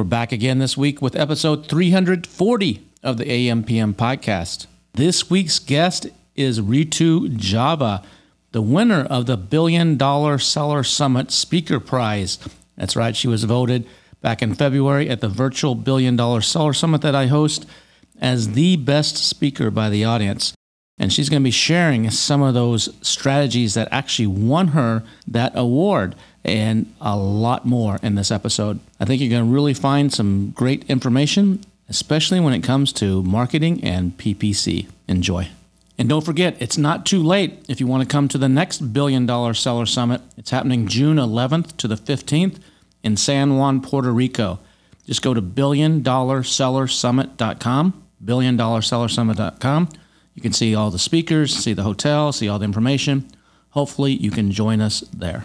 We're back again this week with episode 340 of the AMPM podcast. This week's guest is Ritu Java, the winner of the Billion Dollar Seller Summit Speaker Prize. That's right, she was voted back in February at the virtual Billion Dollar Seller Summit that I host as the best speaker by the audience. And she's going to be sharing some of those strategies that actually won her that award and a lot more in this episode. I think you're going to really find some great information, especially when it comes to marketing and PPC. Enjoy. And don't forget, it's not too late if you want to come to the next Billion Dollar Seller Summit. It's happening June 11th to the 15th in San Juan, Puerto Rico. Just go to billiondollarsellersummit.com, billiondollarsellersummit.com. You can see all the speakers, see the hotel, see all the information. Hopefully, you can join us there.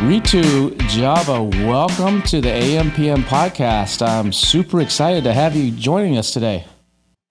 Ritu Java, welcome to the AMPM podcast. I'm super excited to have you joining us today.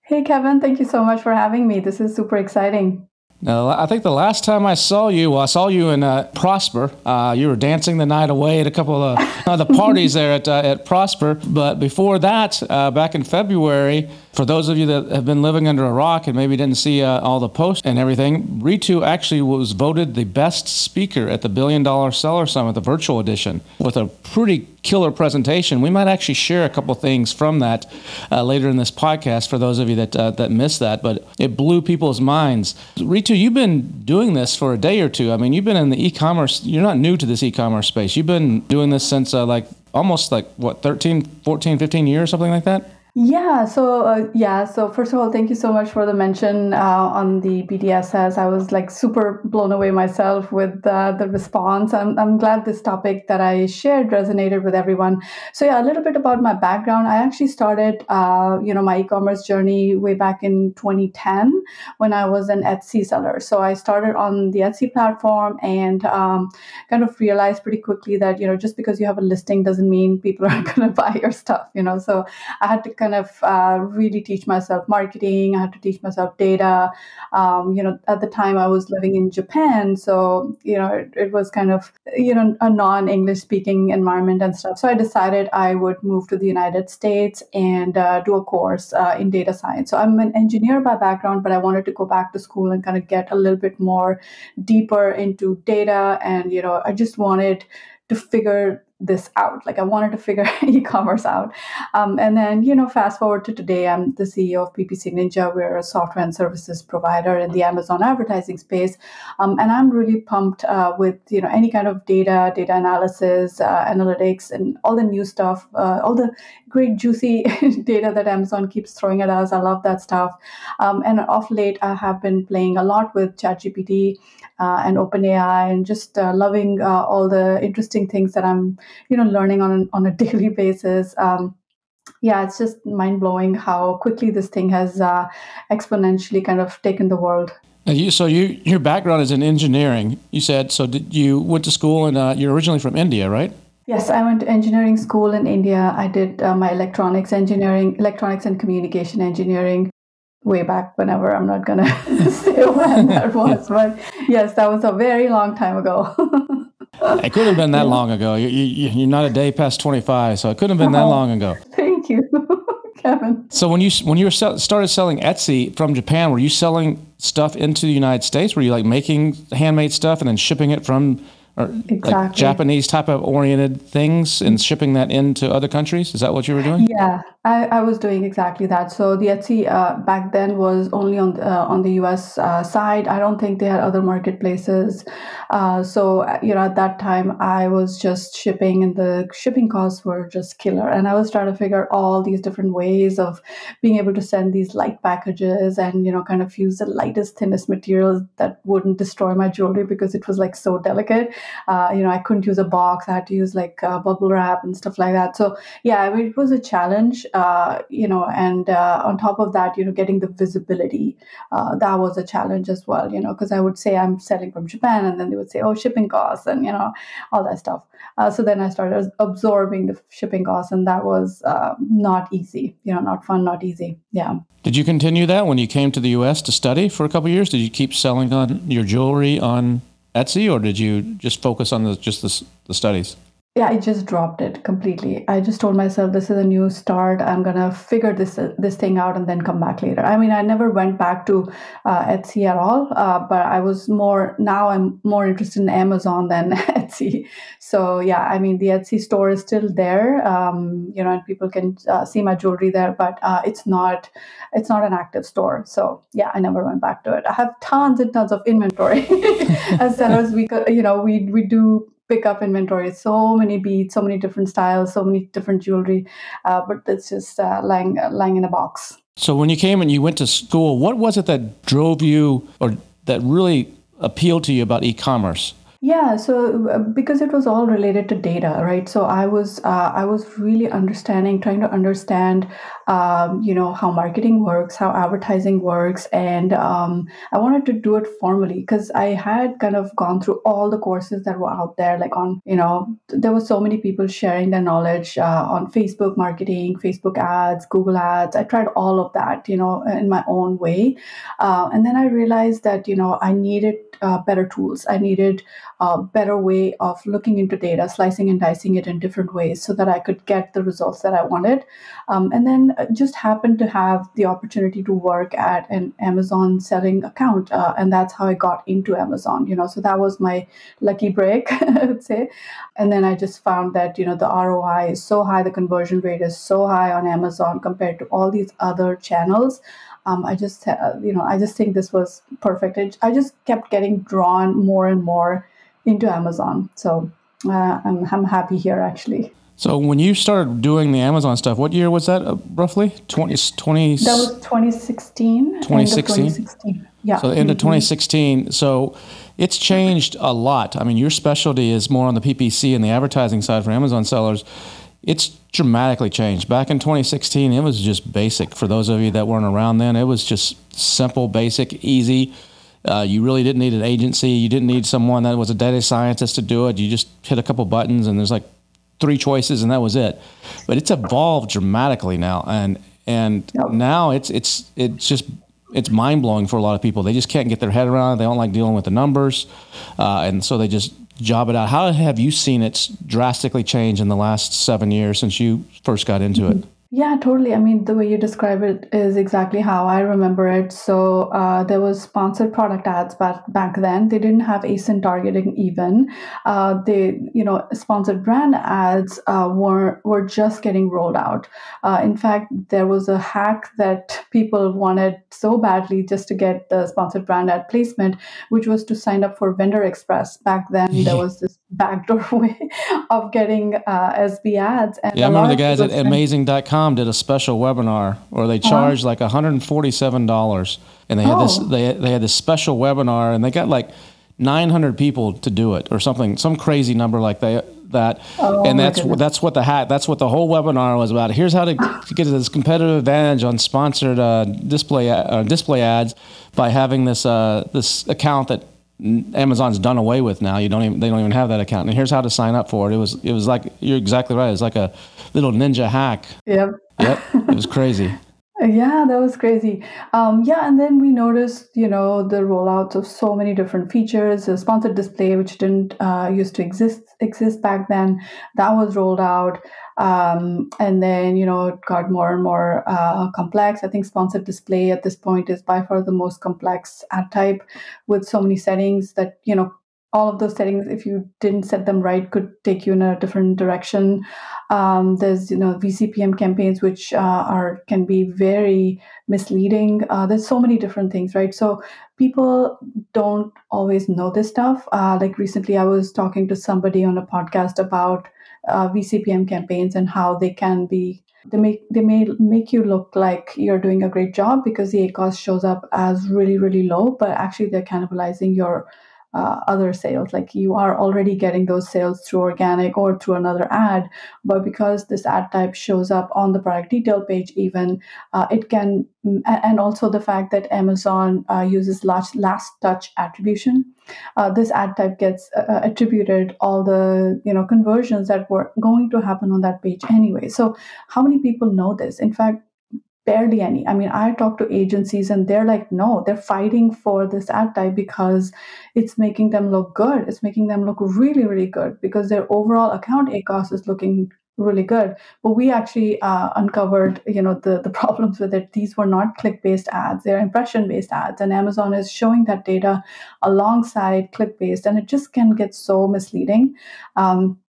Hey, Kevin, thank you so much for having me. This is super exciting. Now, I think the last time I saw you, well, I saw you in uh, Prosper. Uh, you were dancing the night away at a couple of uh, the parties there at, uh, at Prosper. But before that, uh, back in February, for those of you that have been living under a rock and maybe didn't see uh, all the posts and everything, Ritu actually was voted the best speaker at the Billion Dollar Seller Summit, the virtual edition, with a pretty killer presentation. We might actually share a couple things from that uh, later in this podcast for those of you that uh, that missed that. But it blew people's minds. Ritu, you've been doing this for a day or two. I mean, you've been in the e-commerce. You're not new to this e-commerce space. You've been doing this since uh, like almost like what 13, 14, 15 years, something like that. Yeah, so uh, yeah, so first of all, thank you so much for the mention uh, on the BDSS. I was like super blown away myself with uh, the response. I'm, I'm glad this topic that I shared resonated with everyone. So yeah, a little bit about my background. I actually started, uh, you know, my e-commerce journey way back in 2010 when I was an Etsy seller. So I started on the Etsy platform and um, kind of realized pretty quickly that you know just because you have a listing doesn't mean people are going to buy your stuff. You know, so I had to kind of uh, really teach myself marketing. I had to teach myself data. Um, you know, at the time I was living in Japan, so you know it, it was kind of you know a non-English speaking environment and stuff. So I decided I would move to the United States and uh, do a course uh, in data science. So I'm an engineer by background, but I wanted to go back to school and kind of get a little bit more deeper into data, and you know I just wanted to figure this out. Like I wanted to figure e-commerce out. Um, and then, you know, fast forward to today, I'm the CEO of PPC Ninja. We're a software and services provider in the Amazon advertising space. Um, and I'm really pumped uh, with, you know, any kind of data, data analysis, uh, analytics, and all the new stuff, uh, all the great juicy data that Amazon keeps throwing at us. I love that stuff. Um, and off late, I have been playing a lot with ChatGPT uh, and OpenAI and just uh, loving uh, all the interesting things that I'm, you know, learning on, on a daily basis. Um, yeah, it's just mind blowing how quickly this thing has uh, exponentially kind of taken the world. You, so you, your background is in engineering. You said so. Did you went to school and uh, you're originally from India, right? Yes, I went to engineering school in India. I did uh, my electronics engineering, electronics and communication engineering way back whenever. I'm not going to say when that was, but yes, that was a very long time ago. it could have been that yeah. long ago. You, you, you're not a day past 25, so it couldn't have been that oh, long ago. Thank you. Kevin. So when you when you started selling Etsy from Japan, were you selling stuff into the United States? Were you like making handmade stuff and then shipping it from exactly. like Japanese type of oriented things and shipping that into other countries? Is that what you were doing? Yeah, I, I was doing exactly that. So the Etsy uh, back then was only on the, uh, on the U.S. Uh, side. I don't think they had other marketplaces. Uh, so uh, you know, at that time, I was just shipping, and the shipping costs were just killer. And I was trying to figure out all these different ways of being able to send these light packages, and you know, kind of use the lightest, thinnest materials that wouldn't destroy my jewelry because it was like so delicate uh, you know, I couldn't use a box. I had to use like uh, bubble wrap and stuff like that. So yeah, I mean, it was a challenge, uh, you know, and uh, on top of that, you know, getting the visibility, uh, that was a challenge as well, you know, because I would say I'm selling from Japan and then they would say, oh, shipping costs and, you know, all that stuff. Uh, so then I started absorbing the shipping costs and that was uh, not easy, you know, not fun, not easy. Yeah. Did you continue that when you came to the U.S. to study for a couple years? Did you keep selling on your jewelry on Etsy, or did you just focus on the, just the, the studies? Yeah i just dropped it completely. I just told myself this is a new start. I'm gonna figure this this thing out and then come back later. I mean i never went back to uh, etsy at all uh, but i was more now i'm more interested in amazon than etsy. So yeah i mean the etsy store is still there um, you know and people can uh, see my jewelry there but uh, it's not it's not an active store. So yeah i never went back to it. I have tons and tons of inventory. As sellers we you know we we do pick up inventory. So many beads, so many different styles, so many different jewelry, uh, but it's just uh, lying lying in a box. So when you came and you went to school, what was it that drove you, or that really appealed to you about e-commerce? Yeah, so uh, because it was all related to data, right? So I was uh, I was really understanding, trying to understand, um, you know, how marketing works, how advertising works, and um, I wanted to do it formally because I had kind of gone through all the courses that were out there, like on, you know, there were so many people sharing their knowledge uh, on Facebook marketing, Facebook ads, Google ads. I tried all of that, you know, in my own way, uh, and then I realized that you know I needed uh, better tools. I needed a better way of looking into data, slicing and dicing it in different ways so that I could get the results that I wanted. Um, and then uh, just happened to have the opportunity to work at an Amazon selling account. Uh, and that's how I got into Amazon, you know, so that was my lucky break, I would say. And then I just found that, you know, the ROI is so high, the conversion rate is so high on Amazon compared to all these other channels um, I just, uh, you know, I just think this was perfect. It, I just kept getting drawn more and more into Amazon. So uh, I'm, I'm happy here actually. So when you started doing the Amazon stuff, what year was that uh, roughly? 20, 20 That was 2016. 2016? 2016. Yeah. So the end of mm-hmm. 2016. So it's changed a lot. I mean, your specialty is more on the PPC and the advertising side for Amazon sellers it's dramatically changed. Back in 2016, it was just basic. For those of you that weren't around then, it was just simple, basic, easy. Uh, you really didn't need an agency. You didn't need someone that was a data scientist to do it. You just hit a couple buttons, and there's like three choices, and that was it. But it's evolved dramatically now, and and yep. now it's it's it's just it's mind blowing for a lot of people. They just can't get their head around it. They don't like dealing with the numbers, uh, and so they just job it out. How have you seen it drastically change in the last seven years since you first got into it? Yeah, totally. I mean, the way you describe it is exactly how I remember it. So uh, there was sponsored product ads back back then. They didn't have ASIN targeting even. Uh, they, you know, sponsored brand ads uh, were were just getting rolled out. Uh, in fact, there was a hack that people wanted so badly just to get the sponsored brand ad placement, which was to sign up for Vendor Express. Back then, there was this backdoor way of getting uh, SB ads. And yeah, I remember the guys at Amazing.com did a special webinar where they uh-huh. charged uh-huh. like $147, and they had oh. this they they had this special webinar, and they got like 900 people to do it or something, some crazy number like that. That oh, and that's that's what the hat that's what the whole webinar was about. Here's how to, to get this competitive advantage on sponsored uh, display uh, display ads by having this uh, this account that Amazon's done away with now. You don't even they don't even have that account. And here's how to sign up for it. It was it was like you're exactly right. It was like a little ninja hack. Yep. Yep. It was crazy. Yeah, that was crazy. Um, yeah, and then we noticed, you know, the rollouts of so many different features. A sponsored display, which didn't uh, used to exist exist back then, that was rolled out. Um, and then, you know, it got more and more uh, complex. I think sponsored display at this point is by far the most complex ad type with so many settings that, you know, all of those settings, if you didn't set them right, could take you in a different direction. Um, there's, you know, VCPM campaigns, which uh, are can be very misleading. Uh, there's so many different things, right? So people don't always know this stuff. Uh, like recently, I was talking to somebody on a podcast about uh, VCPM campaigns and how they can be they make they may make you look like you're doing a great job because the ACOS shows up as really really low, but actually they're cannibalizing your uh, other sales. Like you are already getting those sales through organic or through another ad, but because this ad type shows up on the product detail page, even uh, it can, and also the fact that Amazon uh, uses last, last touch attribution. Uh, this ad type gets uh, attributed all the you know conversions that were going to happen on that page anyway. So how many people know this? In fact, barely any. I mean, I talk to agencies and they're like, no, they're fighting for this ad type because it's making them look good. It's making them look really, really good because their overall account ACOS is looking really good. But we actually uh, uncovered, you know, the, the problems with it. These were not click-based ads; they're impression-based ads, and Amazon is showing that data alongside click-based, and it just can get so misleading. Um,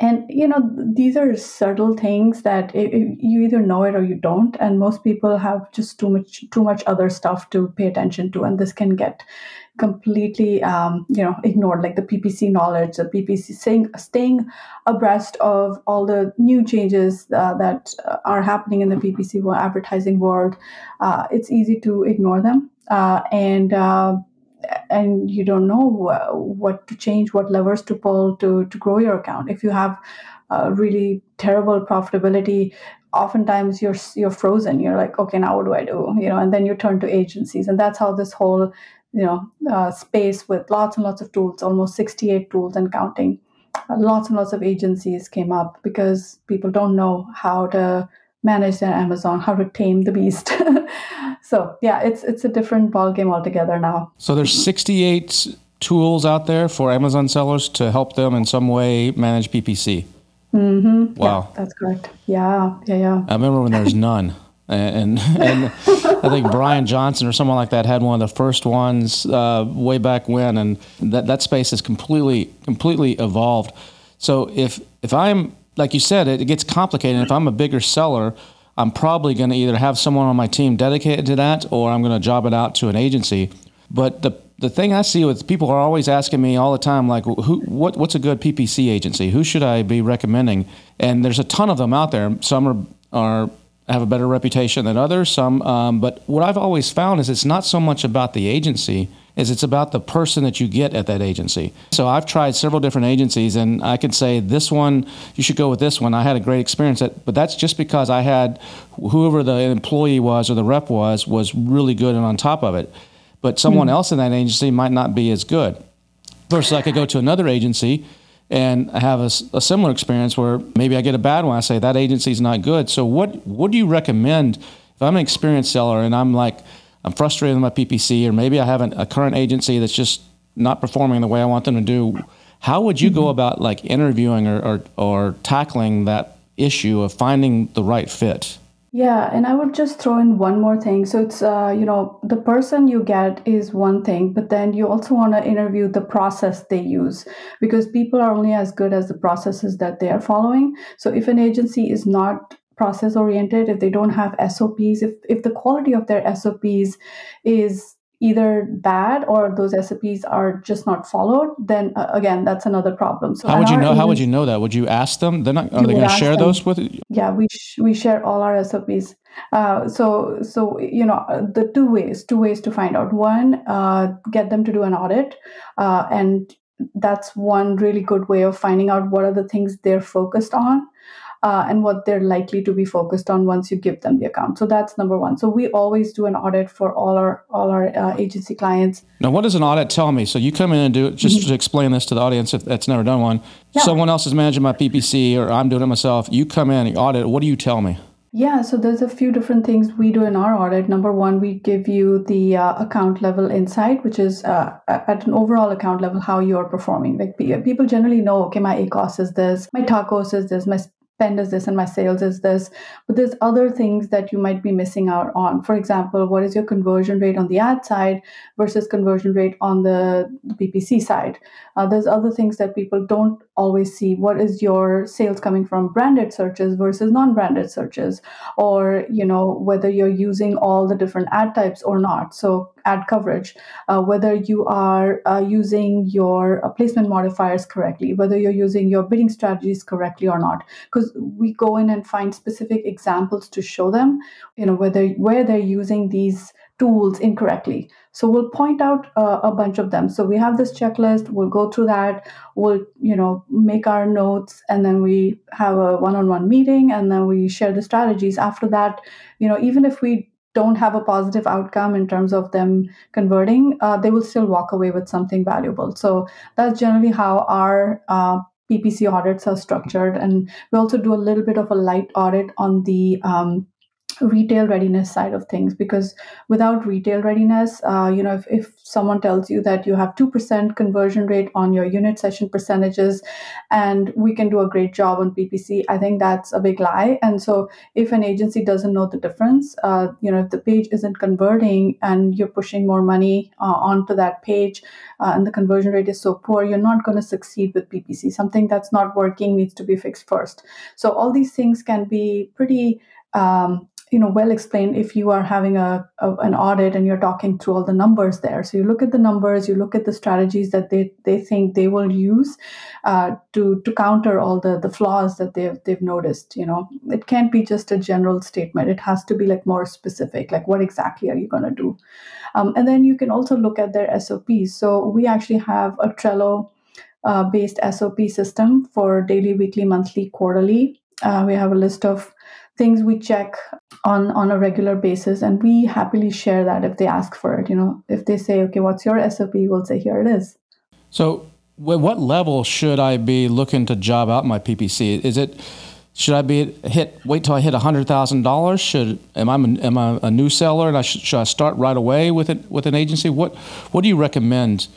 and you know these are subtle things that it, it, you either know it or you don't. And most people have just too much too much other stuff to pay attention to. And this can get completely um, you know ignored like the ppc knowledge the ppc staying, staying abreast of all the new changes uh, that are happening in the ppc advertising world. Uh, it's easy to ignore them. Uh, and uh, and you don't know what to change, what levers to pull to to grow your account. If you have uh, really terrible profitability, oftentimes you're you're frozen. You're like, okay, now what do I do? You know, and then you turn to agencies, and that's how this whole you know uh, space with lots and lots of tools, almost 68 tools and counting, uh, lots and lots of agencies came up because people don't know how to manage their Amazon, how to tame the beast. so yeah, it's it's a different ball game altogether now. So there's 68 tools out there for Amazon sellers to help them in some way manage PPC. Mm-hmm. Wow, yeah, that's correct. Yeah, yeah, yeah. I remember when there's none. And, and I think Brian Johnson or someone like that had one of the first ones uh, way back when, and that, that space has completely completely evolved. So if if I'm like you said, it, it gets complicated. If I'm a bigger seller, I'm probably going to either have someone on my team dedicated to that, or I'm going to job it out to an agency. But the the thing I see with people are always asking me all the time, like, who, what, what's a good PPC agency? Who should I be recommending? And there's a ton of them out there. Some are are have a better reputation than others. Some, um, but what I've always found is it's not so much about the agency is it's about the person that you get at that agency. So I've tried several different agencies, and I can say this one you should go with this one. I had a great experience, at, but that's just because I had whoever the employee was or the rep was was really good and on top of it. But someone mm-hmm. else in that agency might not be as good. Versus, I could go to another agency and have a, a, similar experience where maybe I get a bad one. I say that agency is not good. So what what do you recommend if I'm an experienced seller and I'm like I'm frustrated with my PPC, or maybe I have an, a current agency that's just not performing the way I want them to do. How would you mm-hmm. go about like interviewing or, or, or tackling that issue of finding the right fit? Yeah, and I would just throw in one more thing. So it's uh, you know the person you get is one thing, but then you also want to interview the process they use because people are only as good as the processes that they are following. So if an agency is not process oriented if they don't have sops if, if the quality of their sops is either bad or those SOPs are just not followed, then uh, again, that's another problem. So how would you know? How would you know that? Would you ask them? They're not. Are they going to share them. those with you? Yeah, we sh- we share all our SOPs. Uh, so so you know the two ways, two ways to find out. One, uh, get them to do an audit, uh, and that's one really good way of finding out what are the things they're focused on uh, and what they're likely to be focused on once you give them the account. So that's number one. So we always do an audit for all our all our uh, agency clients. Now, what does an audit tell me? So you come in and do it. Just mm-hmm. to explain this to the audience, if that's never done one. Yeah. Someone else is managing my PPC, or I'm doing it myself. You come in and audit. What do you tell me? Yeah, so there's a few different things we do in our audit. Number one, we give you the uh, account level insight, which is uh, at an overall account level how you are performing. Like people generally know, okay, my ACOS is this, my TACOS is this, my spend is this and my sales is this but there's other things that you might be missing out on. For example what is your conversion rate on the ad side versus conversion rate on the, ppc side uh, there's other things that people don't always see what is your sales coming from branded searches versus non-branded searches or you know whether you're using all the different ad types or not so ad coverage, uh, whether you are uh, using your uh, placement modifiers correctly, whether you're using your bidding strategies correctly or not. Because we go in and find specific examples to show them, you know, whether where they're using these tools incorrectly. So we'll point out uh, a bunch of them. So we have this checklist. We'll go through that. We'll you know make our notes, and then we have a one-on-one meeting, and then we share the strategies. After that, you know even if we don't have a positive outcome in terms of them converting, uh, they will still walk away with something valuable. So that's generally how our uh, PPC audits are structured. And we also do a little bit of a light audit on the um, retail readiness side of things because without retail readiness uh, you know if, if someone tells you that you have 2% conversion rate on your unit session percentages and we can do a great job on ppc i think that's a big lie. And so if an agency doesn't know the difference uh, you know if the page isn't converting and you're pushing more money uh, onto that page uh, and the conversion rate is so poor you're not going to succeed with ppc something that's not working needs to be fixed first. So all these things can be pretty um, you know well explained if you are having a, a, an audit and you're talking through all the numbers there. So you look at the numbers you look at the strategies that they, they think they will use uh, to to counter all the the flaws that they've they've noticed you know. It can't be just a general statement. It has to be like more specific like what exactly are you going to do? Um, and then you can also look at their sops so we actually have a trello uh, based sop system for daily weekly monthly quarterly. Uh, we have a list of things we check on on a regular basis and we happily share that if they ask for it you know if they say okay what's your sop we'll say here it is so what level should i be looking to job out my ppc is it should I be hit? Wait till I hit hundred thousand dollars. Should am I am I a new seller and I should, should I start right away with it with an agency? What what do you recommend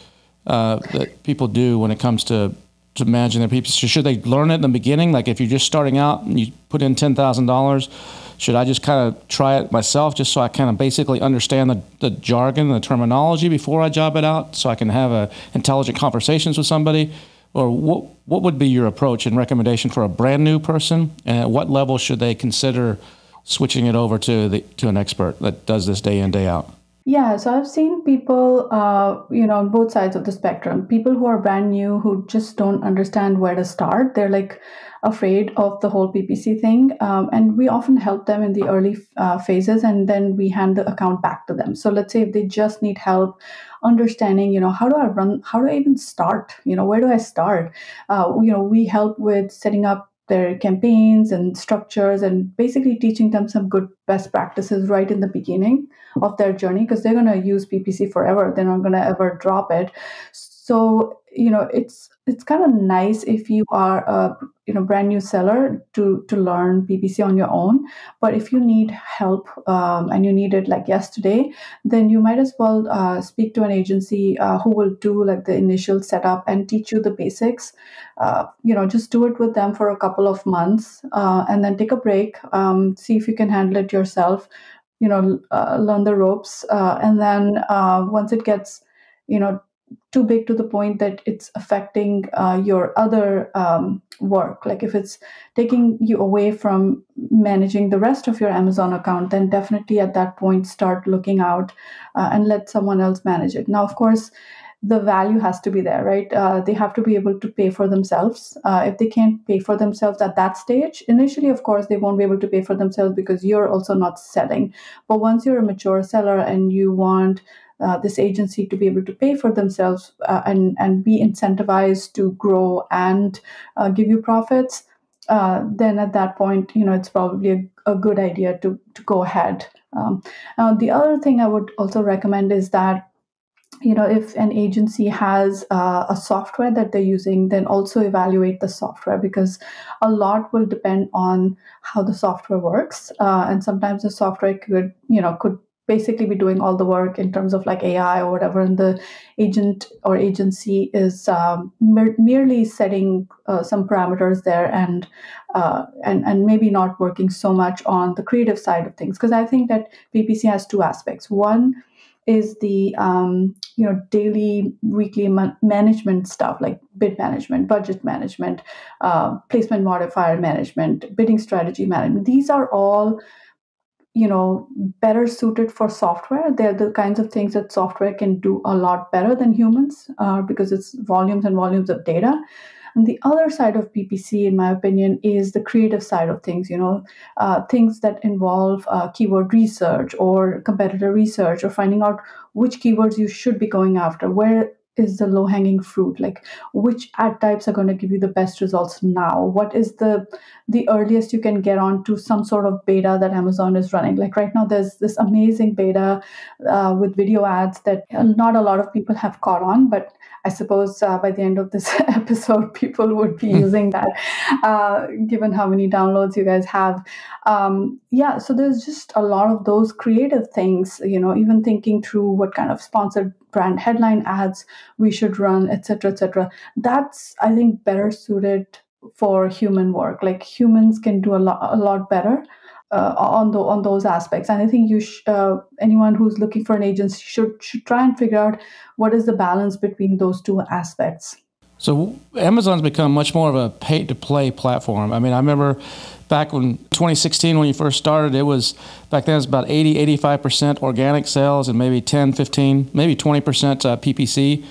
uh, that people do when it comes to to managing their PPC? Should they learn it in the beginning? Like if you're just starting out and you put in ten thousand dollars, should I just kind of try it myself just so I kind of basically understand the, the jargon, the terminology before I job it out, so I can have a intelligent conversations with somebody? Or what what would be your approach and recommendation for a brand new person? And at what level should they consider switching it over to the to an expert that does this day in day out? Yeah, so I've seen people, uh, you know, on both sides of the spectrum. People who are brand new who just don't understand where to start. They're like afraid of the whole PPC thing, um, and we often help them in the early uh, phases, and then we hand the account back to them. So let's say if they just need help understanding, you know, how do I run? How do I even start? You know, where do I start? Uh, you know, we help with setting up their campaigns and structures and basically teaching them some good best practices right in the beginning of their journey because they're going to use ppc forever. They're not going to ever drop it so you know it's it's kind of nice if you are a you know brand new seller to to learn ppc on your own. But if you need help um, and you need it like yesterday then you might as well uh, speak to an agency uh, who will do like the initial setup and teach you the basics. Uh, you know just do it with them for a couple of months uh, and then take a break um, see if you can handle it yourself you know uh, learn the ropes uh, and then once it gets you know too big to the point that it's affecting uh, your other um, work. Like if it's taking you away from managing the rest of your amazon account then definitely at that point start looking out uh, and let someone else manage it. Now of course the value has to be there right? Uh, they have to be able to pay for themselves. Uh, if they can't pay for themselves at that stage initially of course they won't be able to pay for themselves because you're also not selling. But once you're a mature seller and you want uh, this agency to be able to pay for themselves uh, and and be incentivized to grow and uh, give you profits, uh, then at that point, you know, it's probably a, a good idea to to go ahead. Um, the other thing I would also recommend is that you know if an agency has uh, a software that they're using then also evaluate the software because a lot will depend on how the software works uh, and sometimes the software could you know could basically be doing all the work in terms of like AI or whatever, and the agent or agency is um, mer- merely setting uh, some parameters there and uh, and and maybe not working so much on the creative side of things. Because I think that PPC has two aspects. One is the um, you know daily weekly ma- management stuff like bid management budget management uh, placement modifier management bidding strategy management these are all you know better suited for software they're the kinds of things that software can do a lot better than humans uh, because it's volumes and volumes of data And the other side of PPC, in my opinion, is the creative side of things. You know, uh, things that involve uh, keyword research or competitor research or finding out which keywords you should be going after, where is the low hanging fruit like which ad types are going to give you the best results now what is the the earliest you can get on to some sort of beta that amazon is running like right now there's this amazing beta uh, with video ads that not a lot of people have caught on but I suppose uh, by the end of this episode, people would be hmm. using that, uh, given how many downloads you guys have. Um, yeah, so there's just a lot of those creative things, you know, even thinking through what kind of sponsored brand headline ads we should run, etc., etc. That's, I think, better suited for human work. Like humans can do a lot, a lot better uh, on the on those aspects. And I think you sh- uh, anyone who's looking for an agency should should try and figure out what is the balance between those two aspects. So Amazon's become much more of a pay to play platform. I mean, I remember back when 2016 when you first started, it was back then it was about 80 85% organic sales and maybe 10 15 maybe 20% uh, PPC.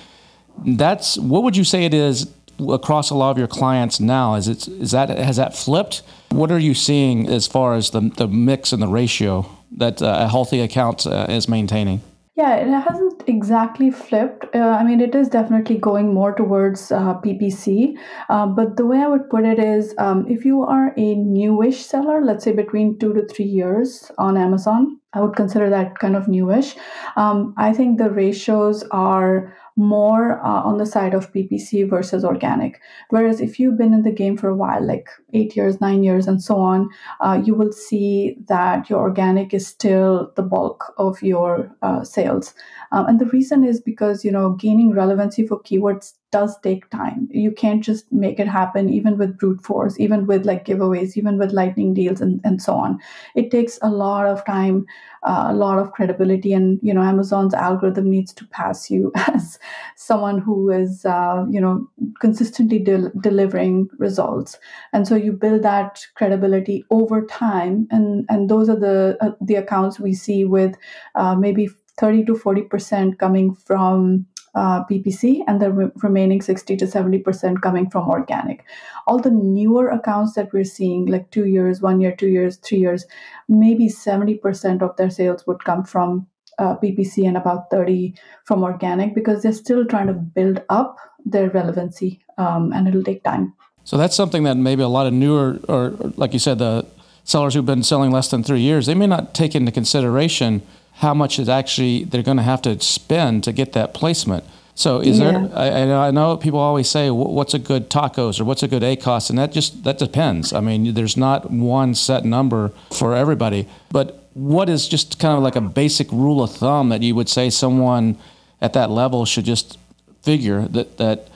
That's what would you say it is across a lot of your clients now? Is it is that has that flipped? What are you seeing as far as the the mix and the ratio that uh, a healthy account uh, is maintaining? Yeah, it hasn't exactly flipped. Uh, I mean, it is definitely going more towards uh, PPC. Uh, but the way I would put it is um, if you are a newish seller, let's say between two to three years on Amazon, I would consider that kind of newish. Um, I think the ratios are more uh, on the side of PPC versus organic. Whereas if you've been in the game for a while, like eight years, nine years, and so on, uh, you will see that your organic is still the bulk of your uh, sales. Um, and the reason is because you know gaining relevancy for keywords does take time. You can't just make it happen, even with brute force, even with like giveaways, even with lightning deals, and, and so on. It takes a lot of time, uh, a lot of credibility, and you know Amazon's algorithm needs to pass you as someone who is uh, you know consistently del- delivering results. And so you build that credibility over time, and and those are the uh, the accounts we see with uh, maybe 30 to 40 percent coming from uh, PPC and the re- remaining 60 to 70% coming from organic. All the newer accounts that we're seeing, like two years, one year, two years, three years, maybe 70% of their sales would come from uh, PPC and about 30 from organic because they're still trying to build up their relevancy um, and it'll take time. So that's something that maybe a lot of newer, or, or like you said, the sellers who've been selling less than three years, they may not take into consideration how much is actually they're going to have to spend to get that placement. So is yeah. there? I, I, know people always say, "What's a good tacos?" or "What's a good ACOS?" and that just that depends. I mean, there's not one set number for everybody. But what is just kind of like a basic rule of thumb that you would say someone at that level should just figure that that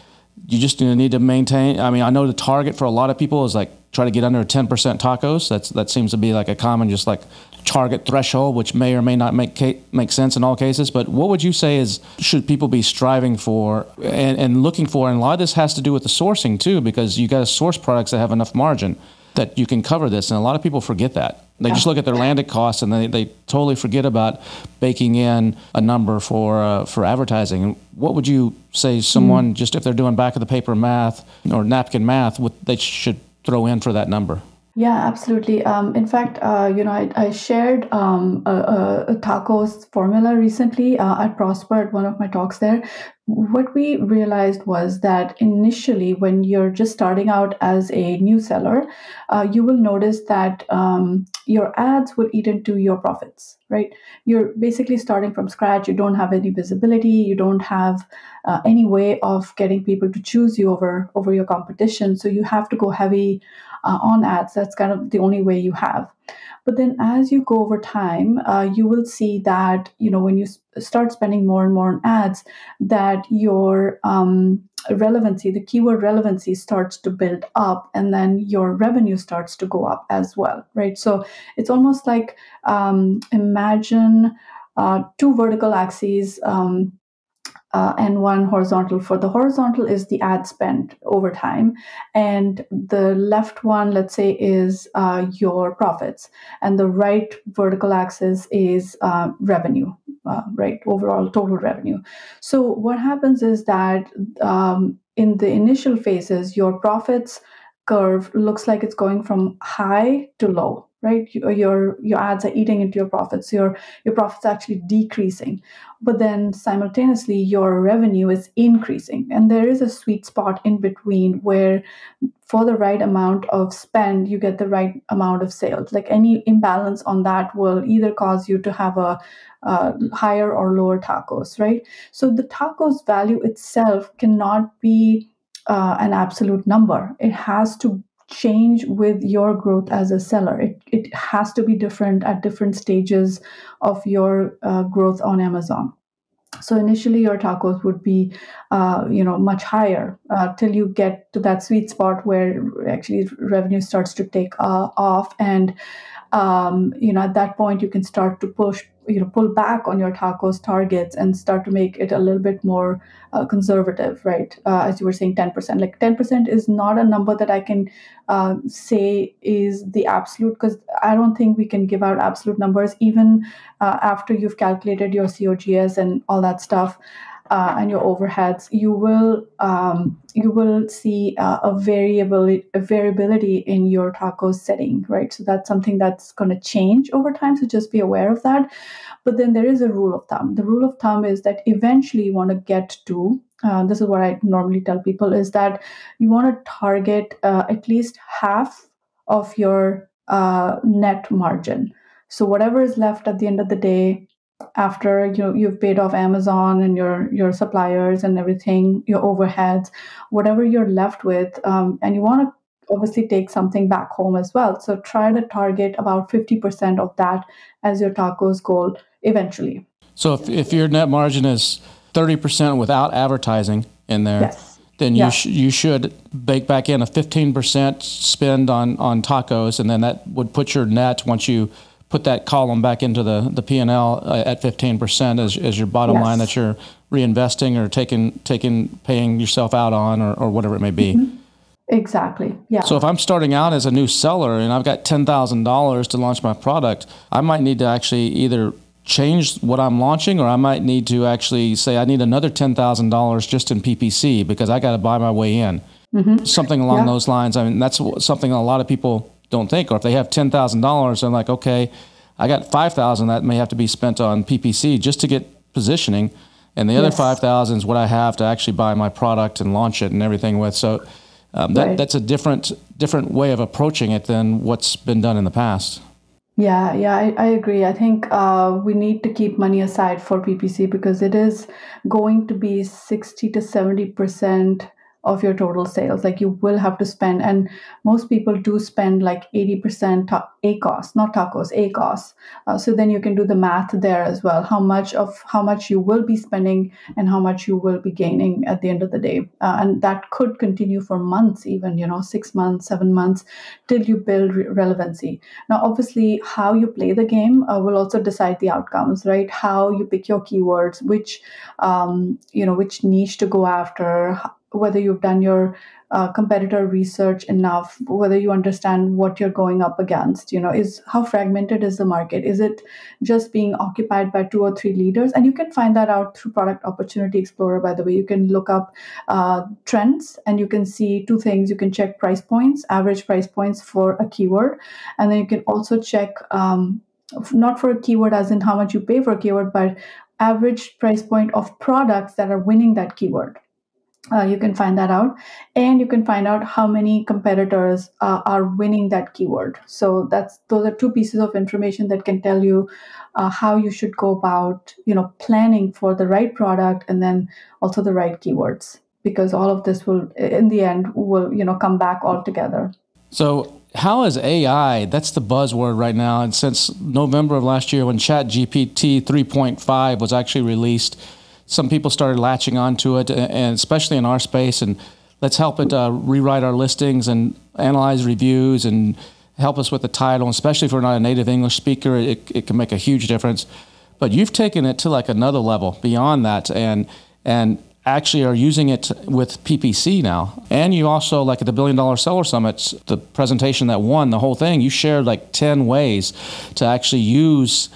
you just need to maintain. I mean, I know the target for a lot of people is like try to get under 10% tacos. That's that seems to be like a common just like target threshold, which may or may not make make sense in all cases. But what would you say is should people be striving for and, and looking for? And a lot of this has to do with the sourcing too, because you got to source products that have enough margin that you can cover this. And a lot of people forget that. They just look at their landed costs and they, they totally forget about baking in a number for uh, for advertising. What would you say someone mm. just if they're doing back of the paper math or napkin math, what they should throw in for that number? Yeah, absolutely. Um, in fact, uh, you know, I, I shared um, a, a, tacos formula recently uh, at Prosper at one of my talks there. What we realized was that initially, when you're just starting out as a new seller, uh, you will notice that um, your ads would eat into your profits, right? You're basically starting from scratch. You don't have any visibility. You don't have uh, any way of getting people to choose you over over your competition. So you have to go heavy uh, on ads. That's kind of the only way you have. But then as you go over time, uh, you will see that, you know, when you start spending more and more on ads, that your um, relevancy, the keyword relevancy starts to build up and then your revenue starts to go up as well, right? So it's almost like um, imagine uh, two vertical axes. Um, uh, and one horizontal. For the horizontal is the ad spend over time, and the left one, let's say, is uh, your profits, and the right vertical axis is uh, revenue, uh, right? Overall total revenue. So what happens is that um, in the initial phases, your profits curve looks like it's going from high to low right? Your your your ads are eating into your profits your your profits actually decreasing. But then simultaneously your revenue is increasing. And there is a sweet spot in between where for the right amount of spend you get the right amount of sales. Like any imbalance on that will either cause you to have a uh, higher or lower tacos right? So the tacos value itself cannot be uh, an absolute number. It has to change with your growth as a seller. It, it has to be different at different stages of your uh, growth on Amazon. So initially, your tacos would be, uh, you know, much higher uh, till you get to that sweet spot where actually revenue starts to take uh, off, and um, you know, at that point, you can start to push you know pull back on your tacos targets and start to make it a little bit more uh, conservative right? Uh, as you were saying 10% like 10% is not a number that i can uh, say is the absolute because i don't think we can give out absolute numbers even uh, after you've calculated your cogs and all that stuff uh, and your overheads, you will um, you will see uh, a variability a variability in your tacos setting, right? So that's something that's going to change over time. So just be aware of that. But then there is a rule of thumb. The rule of thumb is that eventually you want to get to. Uh, this is what I normally tell people is that you want to target uh, at least half of your uh, net margin. So whatever is left at the end of the day, after you you've paid off Amazon and your your suppliers and everything, your overheads, whatever you're left with, um, and you want to obviously take something back home as well. So try to target about fifty percent of that as your tacos goal eventually. So if if your net margin is thirty percent without advertising in there. Yes. Then you, sh- you should bake back in a 15% spend on, on tacos, and then that would put your net once you put that column back into the the P and L uh, at fifteen percent as as your bottom yes. line that you're reinvesting or taking taking paying yourself out on or, or whatever it may be. Mm-hmm. Exactly. Yeah. So if I'm starting out as a new seller and I've got ten thousand dollars to launch my product, I might need to actually either change what I'm launching, or I might need to actually say I need another ten thousand dollars just in PPC because I got to buy my way in. Mm-hmm. Something along yeah. those lines. I mean, that's something a lot of people don't think. Or if they have ten thousand dollars, they're like, okay, I got five thousand that may have to be spent on PPC just to get positioning, and the yes. other five thousand is what I have to actually buy my product and launch it and everything with. So um, that right. that's a different different way of approaching it than what's been done in the past. Yeah, yeah, I, I agree. I think uh, we need to keep money aside for PPC because it is going to be 60 to 70% of your total sales. Like you will have to spend and most people do spend like 80% ta- ACOS not tacos ACOS uh, so then you can do the math there as well. How much of how much you will be spending and how much you will be gaining at the end of the day. Uh, and that could continue for months even you know 6 months 7 months till you build re- relevancy. Now obviously how you play the game uh, will also decide the outcomes right? How you pick your keywords which um, you know which niche to go after whether you've done your uh, competitor research enough whether you understand what you're going up against you know is how fragmented is the market? Is it just being occupied by two or three leaders? And you can find that out through product opportunity explorer by the way. You can look up uh, trends and you can see two things. You can check price points average price points for a keyword. And then you can also check um, not for a keyword as in how much you pay for a keyword but average price point of products that are winning that keyword uh, you can find that out and you can find out how many competitors uh, are winning that keyword so that's those are two pieces of information that can tell you uh, how you should go about you know planning for the right product and then also the right keywords because all of this will in the end will you know come back all together so how is AI? That's the buzzword right now. And since November of last year, when Chat GPT 3.5 was actually released, some people started latching onto it, and especially in our space. And let's help it uh, rewrite our listings and analyze reviews and help us with the title. especially if we're not a native English speaker, it, it can make a huge difference. But you've taken it to like another level beyond that, and and actually are using it with PPC now. And you also, like at the Billion Dollar Seller Summits, the presentation that won the whole thing, you shared like 10 ways to actually use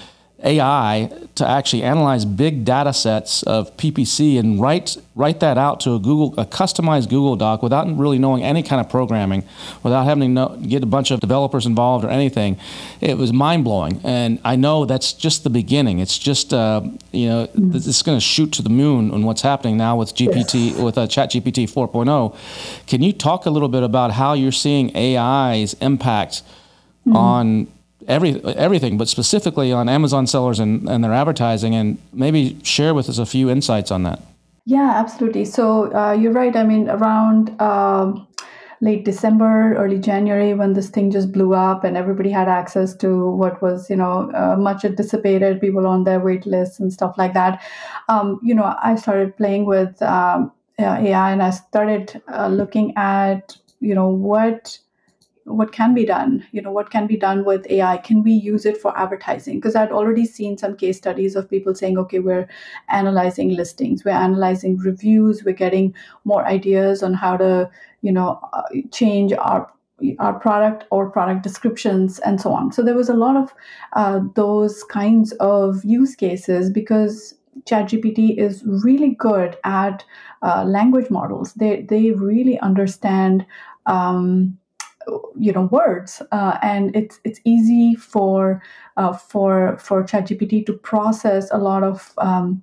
AI to actually analyze big data sets of PPC and write write that out to a Google a customized Google Doc without really knowing any kind of programming, without having to know, get a bunch of developers involved or anything. It was mind blowing, and I know that's just the beginning. It's just uh, you know mm-hmm. it's going to shoot to the moon on what's happening now with GPT yes. with uh, ChatGPT 4.0. Can you talk a little bit about how you're seeing AI's impact mm-hmm. on every everything, but specifically on Amazon sellers and, and their advertising, and maybe share with us a few insights on that. Yeah, absolutely. So uh, you're right. I mean, around uh, late December, early January, when this thing just blew up and everybody had access to what was, you know, uh, much anticipated, people on their wait lists and stuff like that. Um, you know, I started playing with um, AI and I started uh, looking at, you know, what what can be done you know what can be done with ai can we use it for advertising? Because i'd already seen some case studies of people saying okay we're analyzing listings we're analyzing reviews we're getting more ideas on how to you know uh, change our our product or product descriptions and so on. So there was a lot of uh, those kinds of use cases because ChatGPT is really good at uh, language models. They they really understand um, you know words uh, and it's it's easy for uh, for for ChatGPT to process a lot of um,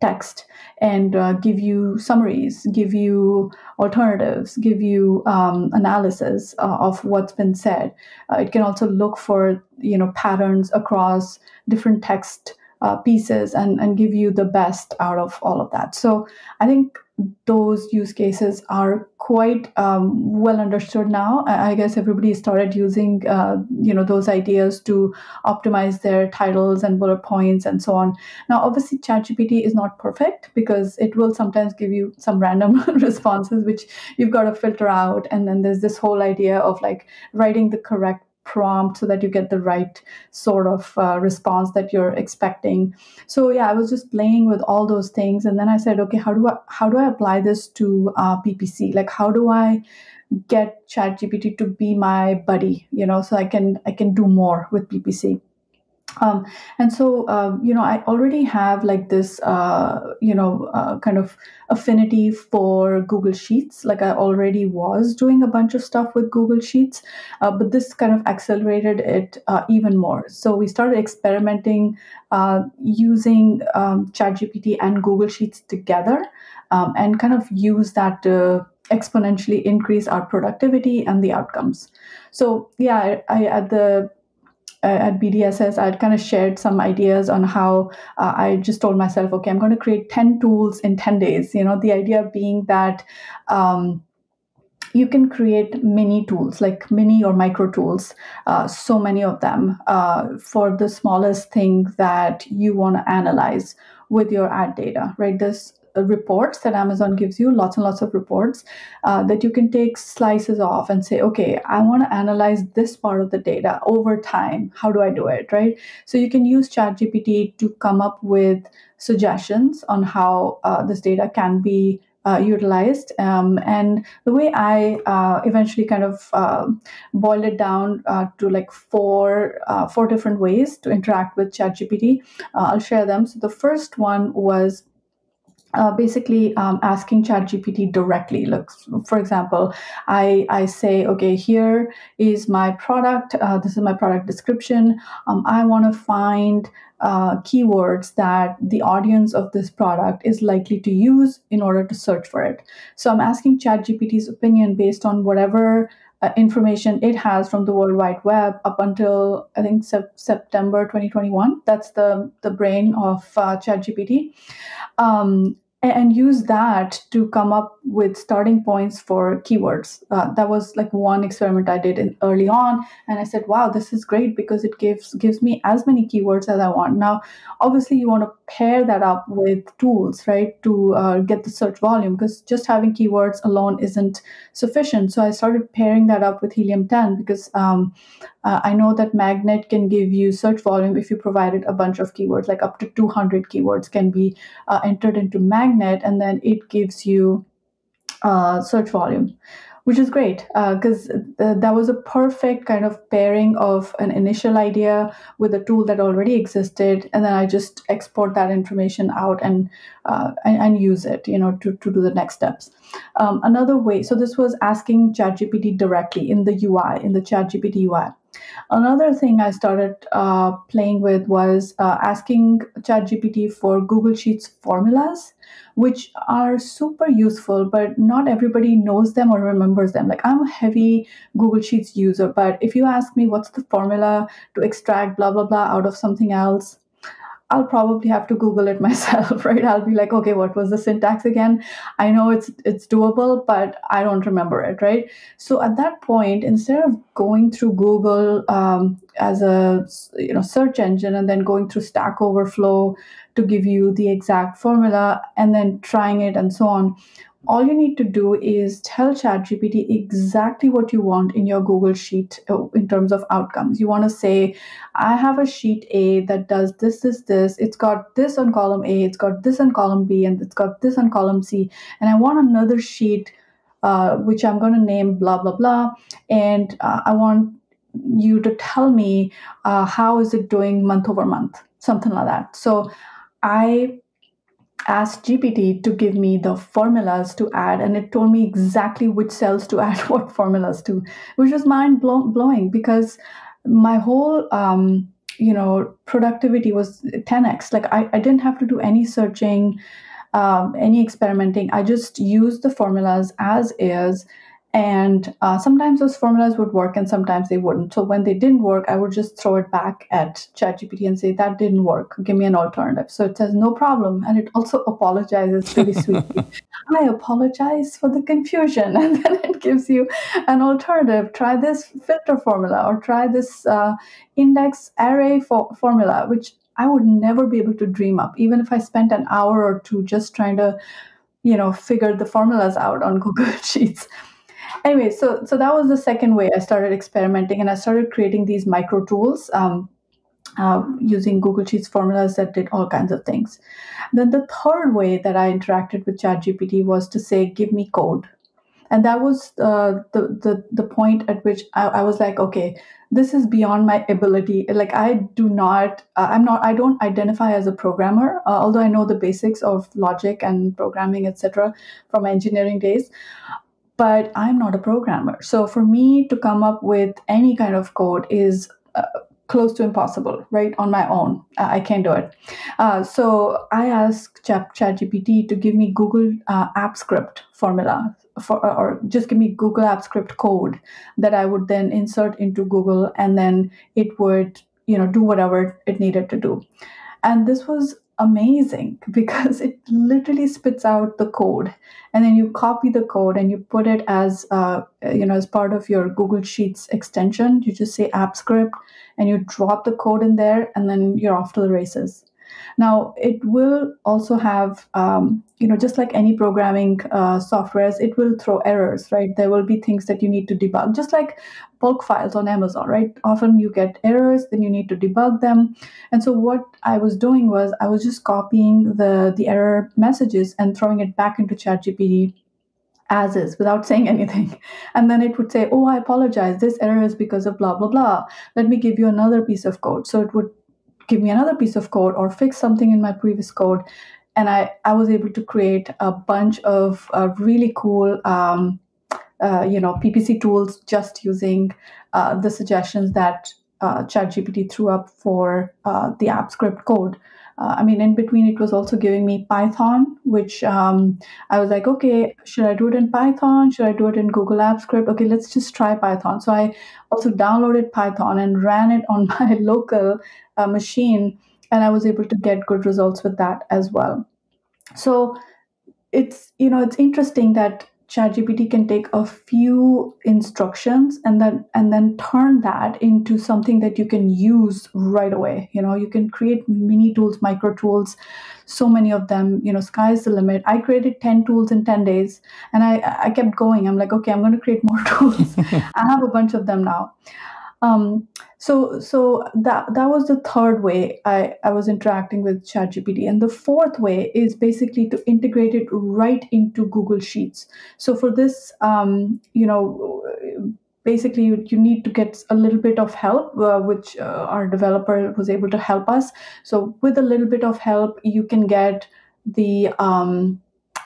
text and uh, give you summaries, give you alternatives, give you um, analysis uh, of what's been said. Uh, it can also look for you know patterns across different text uh, pieces and and give you the best out of all of that. So I think those use cases are quite um, well understood now. I guess everybody started using, uh, you know, those ideas to optimize their titles and bullet points and so on. Now, obviously, ChatGPT is not perfect because it will sometimes give you some random responses, which you've got to filter out. And then there's this whole idea of like writing the correct prompt so that you get the right sort of uh, response that you're expecting. So yeah i was just playing with all those things and then i said okay how do i how do i apply this to uh, ppc like how do i get chat gpt to be my buddy you know so i can i can do more with ppc um, and so uh, you know i already have like this uh, you know uh, kind of affinity for google sheets. Like i already was doing a bunch of stuff with google sheets uh, but this kind of accelerated it uh, even more. So we started experimenting uh, using um, chatgpt and google sheets together um, and kind of use that to exponentially increase our productivity and the outcomes. So yeah I, at the at BDSS, I'd kind of shared some ideas on how uh, I just told myself, okay, I'm going to create 10 tools in 10 days. You know, the idea being that um, you can create mini tools, like mini or micro tools, uh, so many of them uh, for the smallest thing that you want to analyze with your ad data, right? There's reports that Amazon gives you, lots and lots of reports uh, that you can take slices off and say, okay, I want to analyze this part of the data over time. How do I do it? Right. So you can use ChatGPT to come up with suggestions on how uh, this data can be uh, utilized. Um, and the way I uh, eventually kind of uh, boiled it down uh, to like four uh, four different ways to interact with ChatGPT, uh, I'll share them. So the first one was uh, basically um, asking ChatGPT directly. Look, for example, I, I say, okay, here is my product. Uh, this is my product description. Um, I want to find uh, keywords that the audience of this product is likely to use in order to search for it. So I'm asking ChatGPT's opinion based on whatever uh, information it has from the World Wide Web up until I think sep- September 2021. That's the the brain of uh, ChatGPT. Um, and use that to come up with starting points for keywords. Uh, that was like one experiment I did in early on, and I said, "Wow, this is great because it gives gives me as many keywords as I want." Now, obviously, you want to pair that up with tools, right, to uh, get the search volume because just having keywords alone isn't sufficient. So I started pairing that up with Helium 10 because um, uh, I know that Magnet can give you search volume if you provided a bunch of keywords, like up to 200 keywords can be uh, entered into Magnet magnet, and then it gives you uh, search volume which is great because uh, th- that was a perfect kind of pairing of an initial idea with a tool that already existed and then i just export that information out and uh, and, and, use it you know to, to do the next steps. Um, another way so this was asking chatgpt directly in the ui in the chatgpt ui Another thing I started uh, playing with was uh, asking ChatGPT for Google Sheets formulas, which are super useful, but not everybody knows them or remembers them. Like I'm a heavy Google Sheets user, but if you ask me what's the formula to extract blah blah blah out of something else, I'll probably have to Google it myself, right? I'll be like, okay, what was the syntax again? I know it's it's doable, but I don't remember it, right? So at that point, instead of going through Google um, as a you know search engine and then going through Stack Overflow to give you the exact formula and then trying it and so on, all you need to do is tell ChatGPT exactly what you want in your Google Sheet uh, in terms of outcomes. You want to say, I have a sheet A that does this, this, this. It's got this on column A, it's got this on column B, and it's got this on column C. And I want another sheet, uh, which I'm going to name blah, blah, blah. And uh, I want you to tell me uh, how is it doing month over month, something like that. So I asked GPT to give me the formulas to add, and it told me exactly which cells to add what formulas to, which was mind blow- blowing because my whole um, you know productivity was 10x. Like I, I didn't have to do any searching, um, any experimenting. I just used the formulas as is and uh, sometimes those formulas would work and sometimes they wouldn't. So when they didn't work, I would just throw it back at ChatGPT and say, that didn't work. Give me an alternative. So it says, no problem. And it also apologizes really sweetly. I apologize for the confusion. And then it gives you an alternative. Try this filter formula or try this uh, index array for- formula, which I would never be able to dream up, even if I spent an hour or two just trying to, you know, figure the formulas out on Google Sheets anyway, so so that was the second way I started experimenting, and I started creating these micro tools. Um, uh, using Google Sheets formulas that did all kinds of things. Then the third way that I interacted with ChatGPT was to say, "Give me code," and that was uh, the the the point at which I, I, was like, "Okay, this is beyond my ability. Like, I do not, uh, I'm not, I don't identify as a programmer, uh, although I know the basics of logic and programming, etc., from engineering days but I'm not a programmer. So for me to come up with any kind of code is uh, close to impossible, right? On my own, uh, I can't do it. Uh, so I asked Chat ChatGPT to give me Google uh, App Script formula for, or just give me Google App Script code that I would then insert into Google, and then it would, you know, do whatever it needed to do. And this was amazing because it literally spits out the code. And then you copy the code and you put it as uh, you know as part of your google sheets extension. You just say app script and you drop the code in there and then you're off to the races now, it will also have, um, you know, just like any programming uh, softwares, it will throw errors, right? There will be things that you need to debug, just like bulk files on Amazon, right? Often you get errors, then you need to debug them. And so what I was doing was I was just copying the the error messages and throwing it back into ChatGPT as is without saying anything. And then it would say, Oh, I apologize. This error is because of blah, blah, blah. Let me give you another piece of code. So it would give me another piece of code or fix something in my previous code. And i, I was able to create a bunch of uh, really cool um, uh, you know ppc tools just using uh, the suggestions that uh, chatgpt threw up for uh, the app script code uh, I mean, in between, it was also giving me Python, which um, I was like, okay, should I do it in Python? Should I do it in Google Apps Script? Okay, let's just try Python. So I also downloaded Python and ran it on my local uh, machine, and I was able to get good results with that as well. So it's you know it's interesting that ChatGPT can take a few instructions and then and then turn that into something that you can use right away. You know, you can create mini tools, micro tools, so many of them. You know, sky's the limit. I created ten tools in ten days, and I I kept going. I'm like, okay, I'm going to create more tools. I have a bunch of them now. Um, so so that that was the third way I, I was interacting with ChatGPT. And the fourth way is basically to integrate it right into Google Sheets. So for this, um, you know, basically you, you need to get a little bit of help uh, which uh, our developer was able to help us so with a little bit of help you can get the um,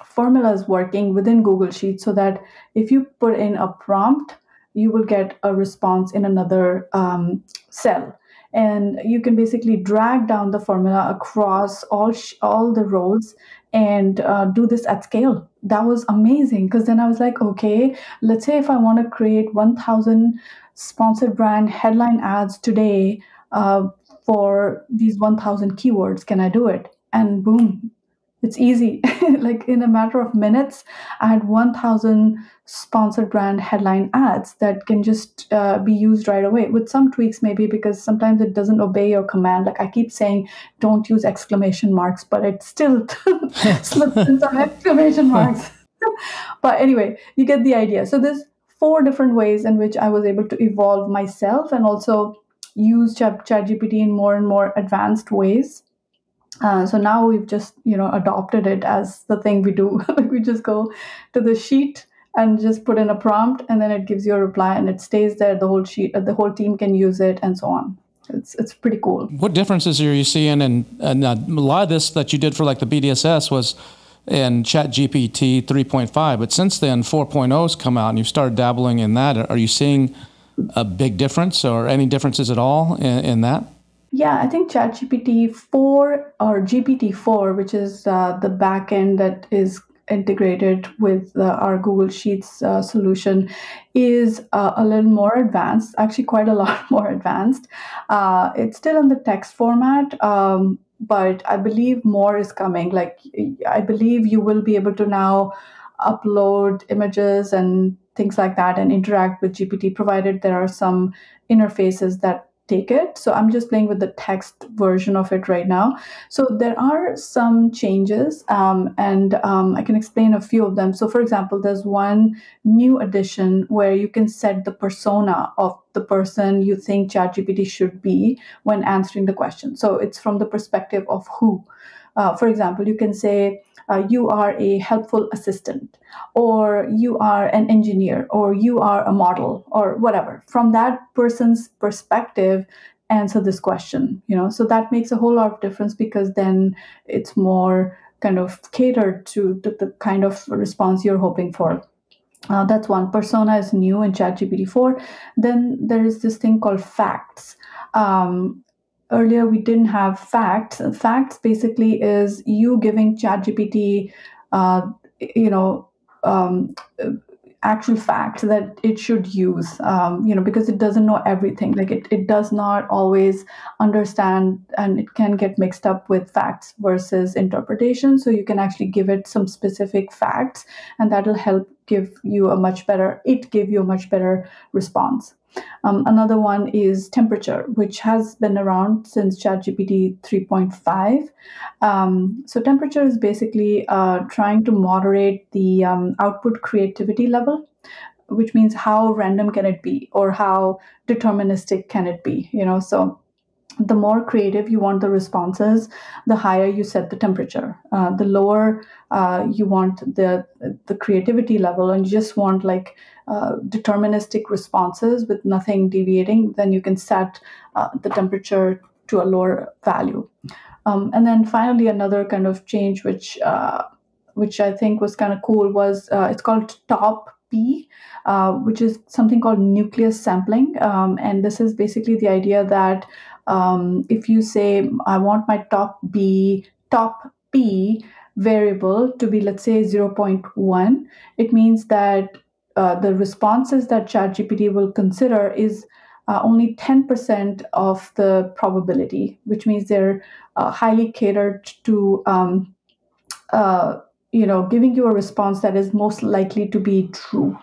formulas working within google sheets so that if you put in a prompt you will get a response in another um, cell. And you can basically drag down the formula across all sh- all the rows and uh, do this at scale. That was amazing because then i was like okay let's say if i want to create 1000 sponsored brand headline ads today uh, for these 1000 keywords can i do it? And boom it's easy. Like in a matter of minutes i had 1000 sponsored brand headline ads that can just uh, be used right away with some tweaks maybe because sometimes it doesn't obey your command. Like i keep saying don't use exclamation marks but it still slips in some exclamation marks. But anyway you get the idea. So there's four different ways in which i was able to evolve myself and also use chat gpt in more and more advanced ways uh, so now we've just you know adopted it as the thing we do. Like we just go to the sheet and just put in a prompt and then it gives you a reply and it stays there. The whole sheet the whole team can use it and so on. It's it's pretty cool. What differences are you seeing and and uh, a lot of this that you did for like the bdss was in chat gpt 3.5 but since then 4.0's come out and you've started dabbling in that. Are you seeing a big difference or any differences at all in, in that yeah, I think ChatGPT 4 or GPT 4, which is uh, the backend that is integrated with uh, our Google Sheets uh, solution, is uh, a little more advanced, actually, quite a lot more advanced. Uh, it's still in the text format. Um, but I believe more is coming. Like, I believe you will be able to now upload images and things like that and interact with GPT, provided there are some interfaces that take it. So I'm just playing with the text version of it right now. So there are some changes, um, and um, I can explain a few of them. So, for example, there's one new addition where you can set the persona of the person you think ChatGPT should be when answering the question. So it's from the perspective of who. Uh, for example, you can say, uh, you are a helpful assistant, or you are an engineer, or you are a model, or whatever. From that person's perspective, answer this question. You know, so that makes a whole lot of difference because then it's more kind of catered to, to the kind of response you're hoping for. Uh, that's one. Persona is new in ChatGPT 4. Then there is this thing called facts. Um, earlier we didn't have facts. Facts basically is you giving ChatGPT, uh, you know, um, actual facts that it should use, um, you know, because it doesn't know everything. Like it, it does not always understand and it can get mixed up with facts versus interpretation. So you can actually give it some specific facts and that'll help give you a much better, it give you a much better response. Um, another one is temperature, which has been around since ChatGPT 3.5. Um, so, temperature is basically uh, trying to moderate the um, output creativity level, which means how random can it be or how deterministic can it be, you know? So, the more creative you want the responses, the higher you set the temperature. Uh, the lower uh, you want the the creativity level, and you just want like uh, deterministic responses with nothing deviating, then you can set uh, the temperature to a lower value. Um, and then finally, another kind of change, which uh, which I think was kind of cool, was uh, it's called Top P, uh, which is something called nucleus sampling. Um, and this is basically the idea that um, if you say, I want my top B, top P variable to be, let's say, 0.1, it means that uh, the responses that ChatGPT will consider is uh, only 10% of the probability, which means they're uh, highly catered to, um, uh, you know, giving you a response that is most likely to be true.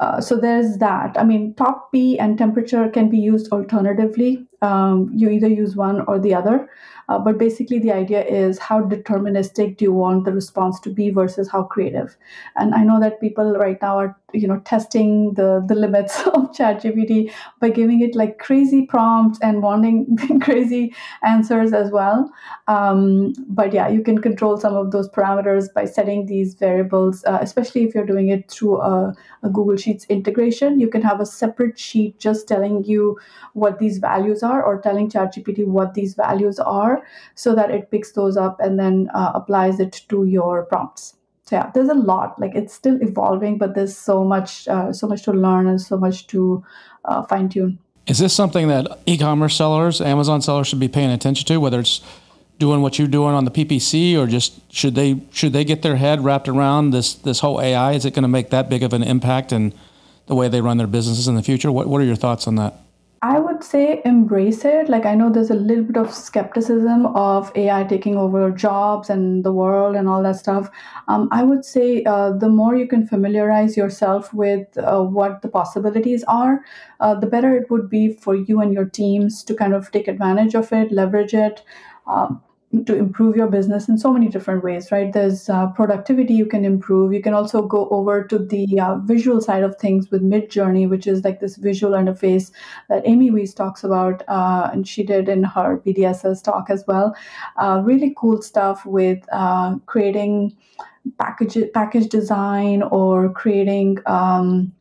Uh, so there's that. I mean, top P and temperature can be used alternatively. Um, you either use one or the other. Uh, but basically, the idea is how deterministic do you want the response to be versus how creative. And I know that people right now are you know testing the the limits of ChatGPT by giving it like crazy prompts and wanting crazy answers as well. Um, but yeah, you can control some of those parameters by setting these variables, uh, especially if you're doing it through a, a Google Sheets integration. You can have a separate sheet just telling you what these values are or telling ChatGPT what these values are so that it picks those up and then uh, applies it to your prompts. So yeah there's a lot like it's still evolving but there's so much uh, so much to learn and so much to uh, fine tune is this something that e-commerce sellers amazon sellers should be paying attention to whether it's doing what you're doing on the ppc or just should they should they get their head wrapped around this this whole ai is it going to make that big of an impact in the way they run their businesses in the future? What, what are your thoughts on that I would say embrace it. Like, I know there's a little bit of skepticism of AI taking over jobs and the world and all that stuff. Um, I would say uh, the more you can familiarize yourself with uh, what the possibilities are, uh, the better it would be for you and your teams to kind of take advantage of it, leverage it. Um, to improve your business in so many different ways right? There's uh, productivity you can improve. You can also go over to the uh, visual side of things with midjourney which is like this visual interface that amy Wees talks about uh, and she did in her bdss talk as well. Uh, really cool stuff with uh, creating package package design or creating um,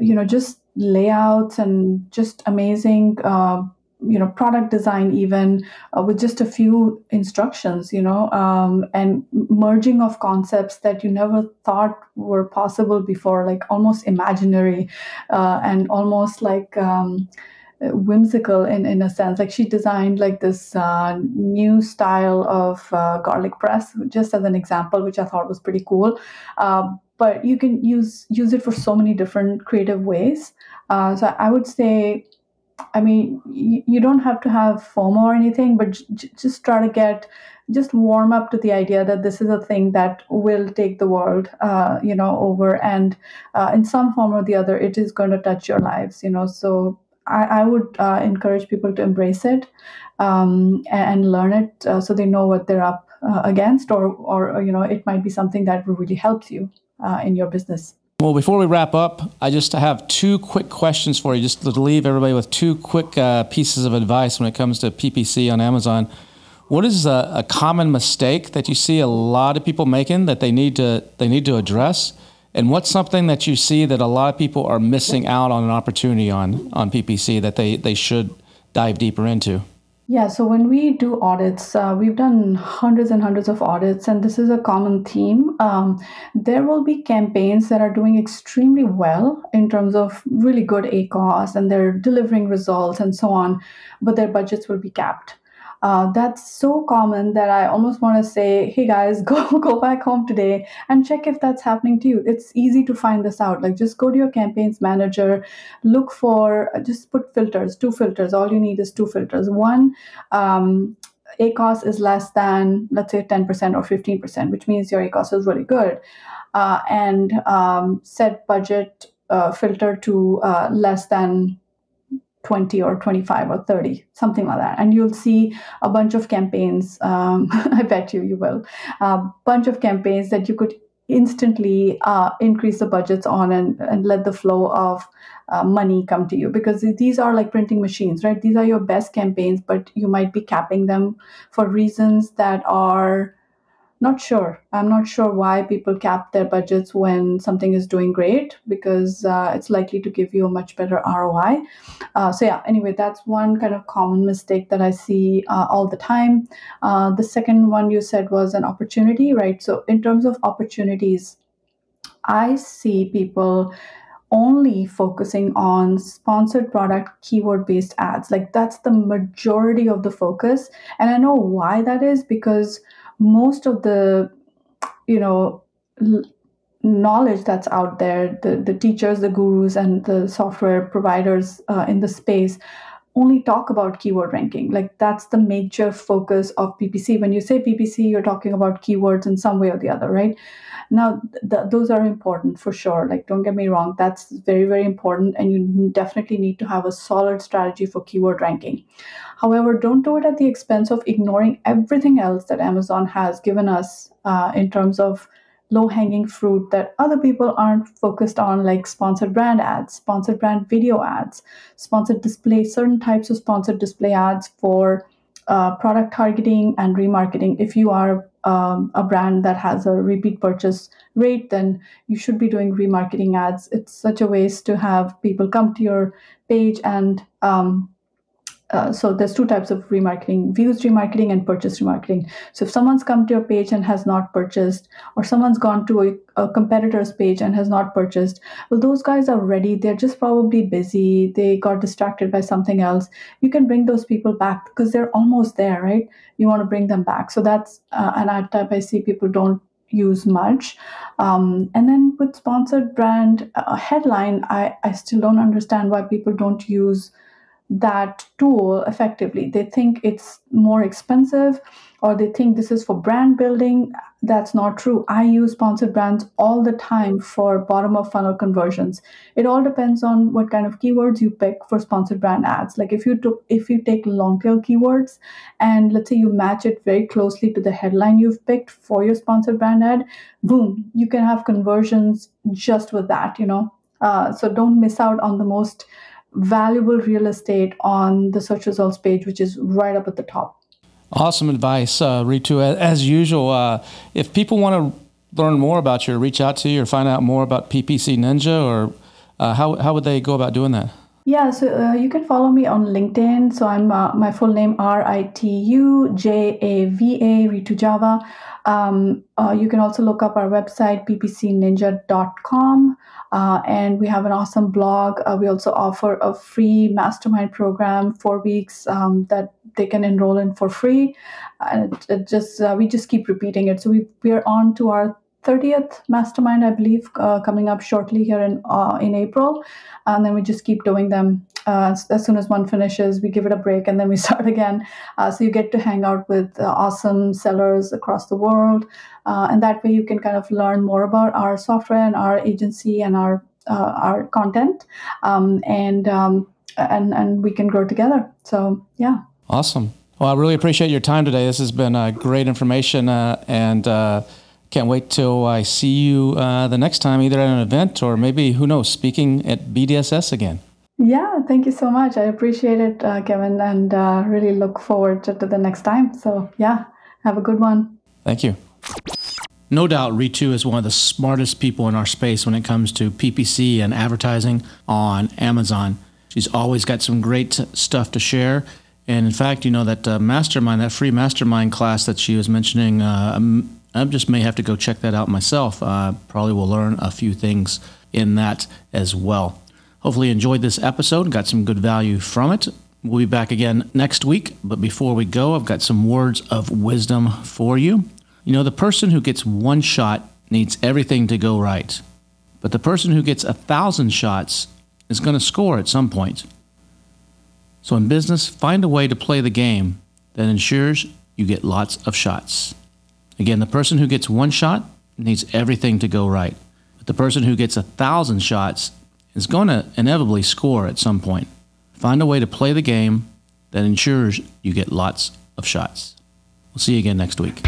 you know just layouts and just amazing uh, you know product design even uh, with just a few instructions you know um, and merging of concepts that you never thought were possible before like almost imaginary uh, and almost like um, whimsical in, in a sense. Like she designed like this uh, new style of uh, garlic press just as an example which i thought was pretty cool. Uh, but you can use use it for so many different creative ways. Uh, so i would say I mean, you, you don't have to have FOMO or anything, but j- just try to get just warm up to the idea that this is a thing that will take the world, uh, you know, over, and uh, in some form or the other, it is going to touch your lives, you know. So I, I would uh, encourage people to embrace it um, and, learn it, uh, so they know what they're up uh, against, or, or you know, it might be something that really helps you uh, in your business. Well, before we wrap up, I just have two quick questions for you, just to leave everybody with two quick uh, pieces of advice when it comes to PPC on Amazon. What is a, a, common mistake that you see a lot of people making that they need to they need to address? And what's something that you see that a lot of people are missing out on an opportunity on on PPC that they, they should dive deeper into? Yeah, so when we do audits, uh, we've done hundreds and hundreds of audits, and this is a common theme. Um, there will be campaigns that are doing extremely well in terms of really good ACOS and they're delivering results and so on, but their budgets will be capped. Uh, that's so common that I almost want to say, hey guys, go go back home today and check if that's happening to you. It's easy to find this out. Like just go to your campaigns manager, look for uh, just put filters, two filters. All you need is two filters. One, um, ACOS is less than let's say 10% or 15%, which means your ACOS is really good. Uh, and um, set budget uh, filter to uh, less than 20 or 25 or 30 something like that. And you'll see a bunch of campaigns um, i bet you you will. A bunch of campaigns that you could instantly uh, increase the budgets on and, and let the flow of uh, money come to you. Because these are like printing machines right? These are your best campaigns but you might be capping them for reasons that are not sure. I'm not sure why people cap their budgets when something is doing great because uh, it's likely to give you a much better ROI. Uh, so, yeah, anyway, that's one kind of common mistake that I see uh, all the time. Uh, the second one you said was an opportunity, right? So, in terms of opportunities, I see people only focusing on sponsored product keyword based ads. Like, that's the majority of the focus. And I know why that is because most of the you know knowledge that's out there the, the teachers the gurus and the software providers uh, in the space only talk about keyword ranking. Like that's the major focus of PPC. When you say PPC, you're talking about keywords in some way or the other, right? Now, th- those are important for sure. Like, don't get me wrong, that's very, very important. And you definitely need to have a solid strategy for keyword ranking. However, don't do it at the expense of ignoring everything else that Amazon has given us uh, in terms of low hanging fruit that other people aren't focused on, like sponsored brand ads, sponsored brand video ads, sponsored display, certain types of sponsored display ads for uh, product targeting and remarketing. If you are um, a brand that has a repeat purchase rate, then you should be doing remarketing ads. It's such a waste to have people come to your page and um, uh, so there's two types of remarketing views remarketing and purchase remarketing. So if someone's come to your page and has not purchased or someone's gone to a, a, competitor's page and has not purchased well those guys are ready. They're just probably busy. They got distracted by something else. You can bring those people back because they're almost there right? You want to bring them back. So that's uh, an ad type i see people don't use much. Um, and then with sponsored brand uh, headline I, I still don't understand why people don't use that tool effectively. They think it's more expensive or they think this is for brand building. That's not true. I use sponsored brands all the time for bottom of funnel conversions. It all depends on what kind of keywords you pick for sponsored brand ads. Like if you took if you take long tail keywords and let's say you match it very closely to the headline you've picked for your sponsored brand ad, boom, you can have conversions just with that, you know. Uh, so don't miss out on the most valuable real estate on the search results page, which is right up at the top. Awesome advice, uh, Ritu. As usual, uh, if people want to learn more about you, or reach out to you, or find out more about PPC Ninja, or uh, how how would they go about doing that? Yeah, so uh, you can follow me on LinkedIn. So I'm uh, my full name R I T U J A V A Ritu Java. Um, uh, you can also look up our website ppcninja.com. Uh, and we have an awesome blog. Uh, we also offer a free mastermind program, four weeks um, that they can enroll in for free. And it, it just uh, we just keep repeating it. So we we are on to our 30th mastermind, I believe, uh, coming up shortly here in uh, in April, and then we just keep doing them. Uh, as soon as one finishes, we give it a break, and then we start again. Uh, so you get to hang out with uh, awesome sellers across the world, uh, and that way you can kind of learn more about our software and our agency and our our content, um, and um, and and we can grow together. So yeah. Awesome. Well, I really appreciate your time today. This has been great information and can't wait till I see you uh, the next time, either at an event or maybe, who knows, speaking at BDSS again. Yeah, thank you so much. I appreciate it, uh, Kevin, and uh, really look forward to, to the next time. So, yeah, have a good one. Thank you. No doubt Ritu is one of the smartest people in our space when it comes to PPC and advertising on Amazon. She's always got some great stuff to share. And in fact, you know, that uh, mastermind, that free mastermind class that she was mentioning uh, I just may have to go check that out myself. Uh, probably will learn a few things in that as well. Hopefully, you enjoyed this episode, got some good value from it. We'll be back again next week. But before we go, I've got some words of wisdom for you. You know, the person who gets one shot needs everything to go right. But the person who gets a thousand shots is going to score at some point. So in business, find a way to play the game that ensures you get lots of shots. Again, the person who gets one shot needs everything to go right. But the person who gets a thousand shots is going to inevitably score at some point. Find a way to play the game that ensures you get lots of shots. We'll see you again next week.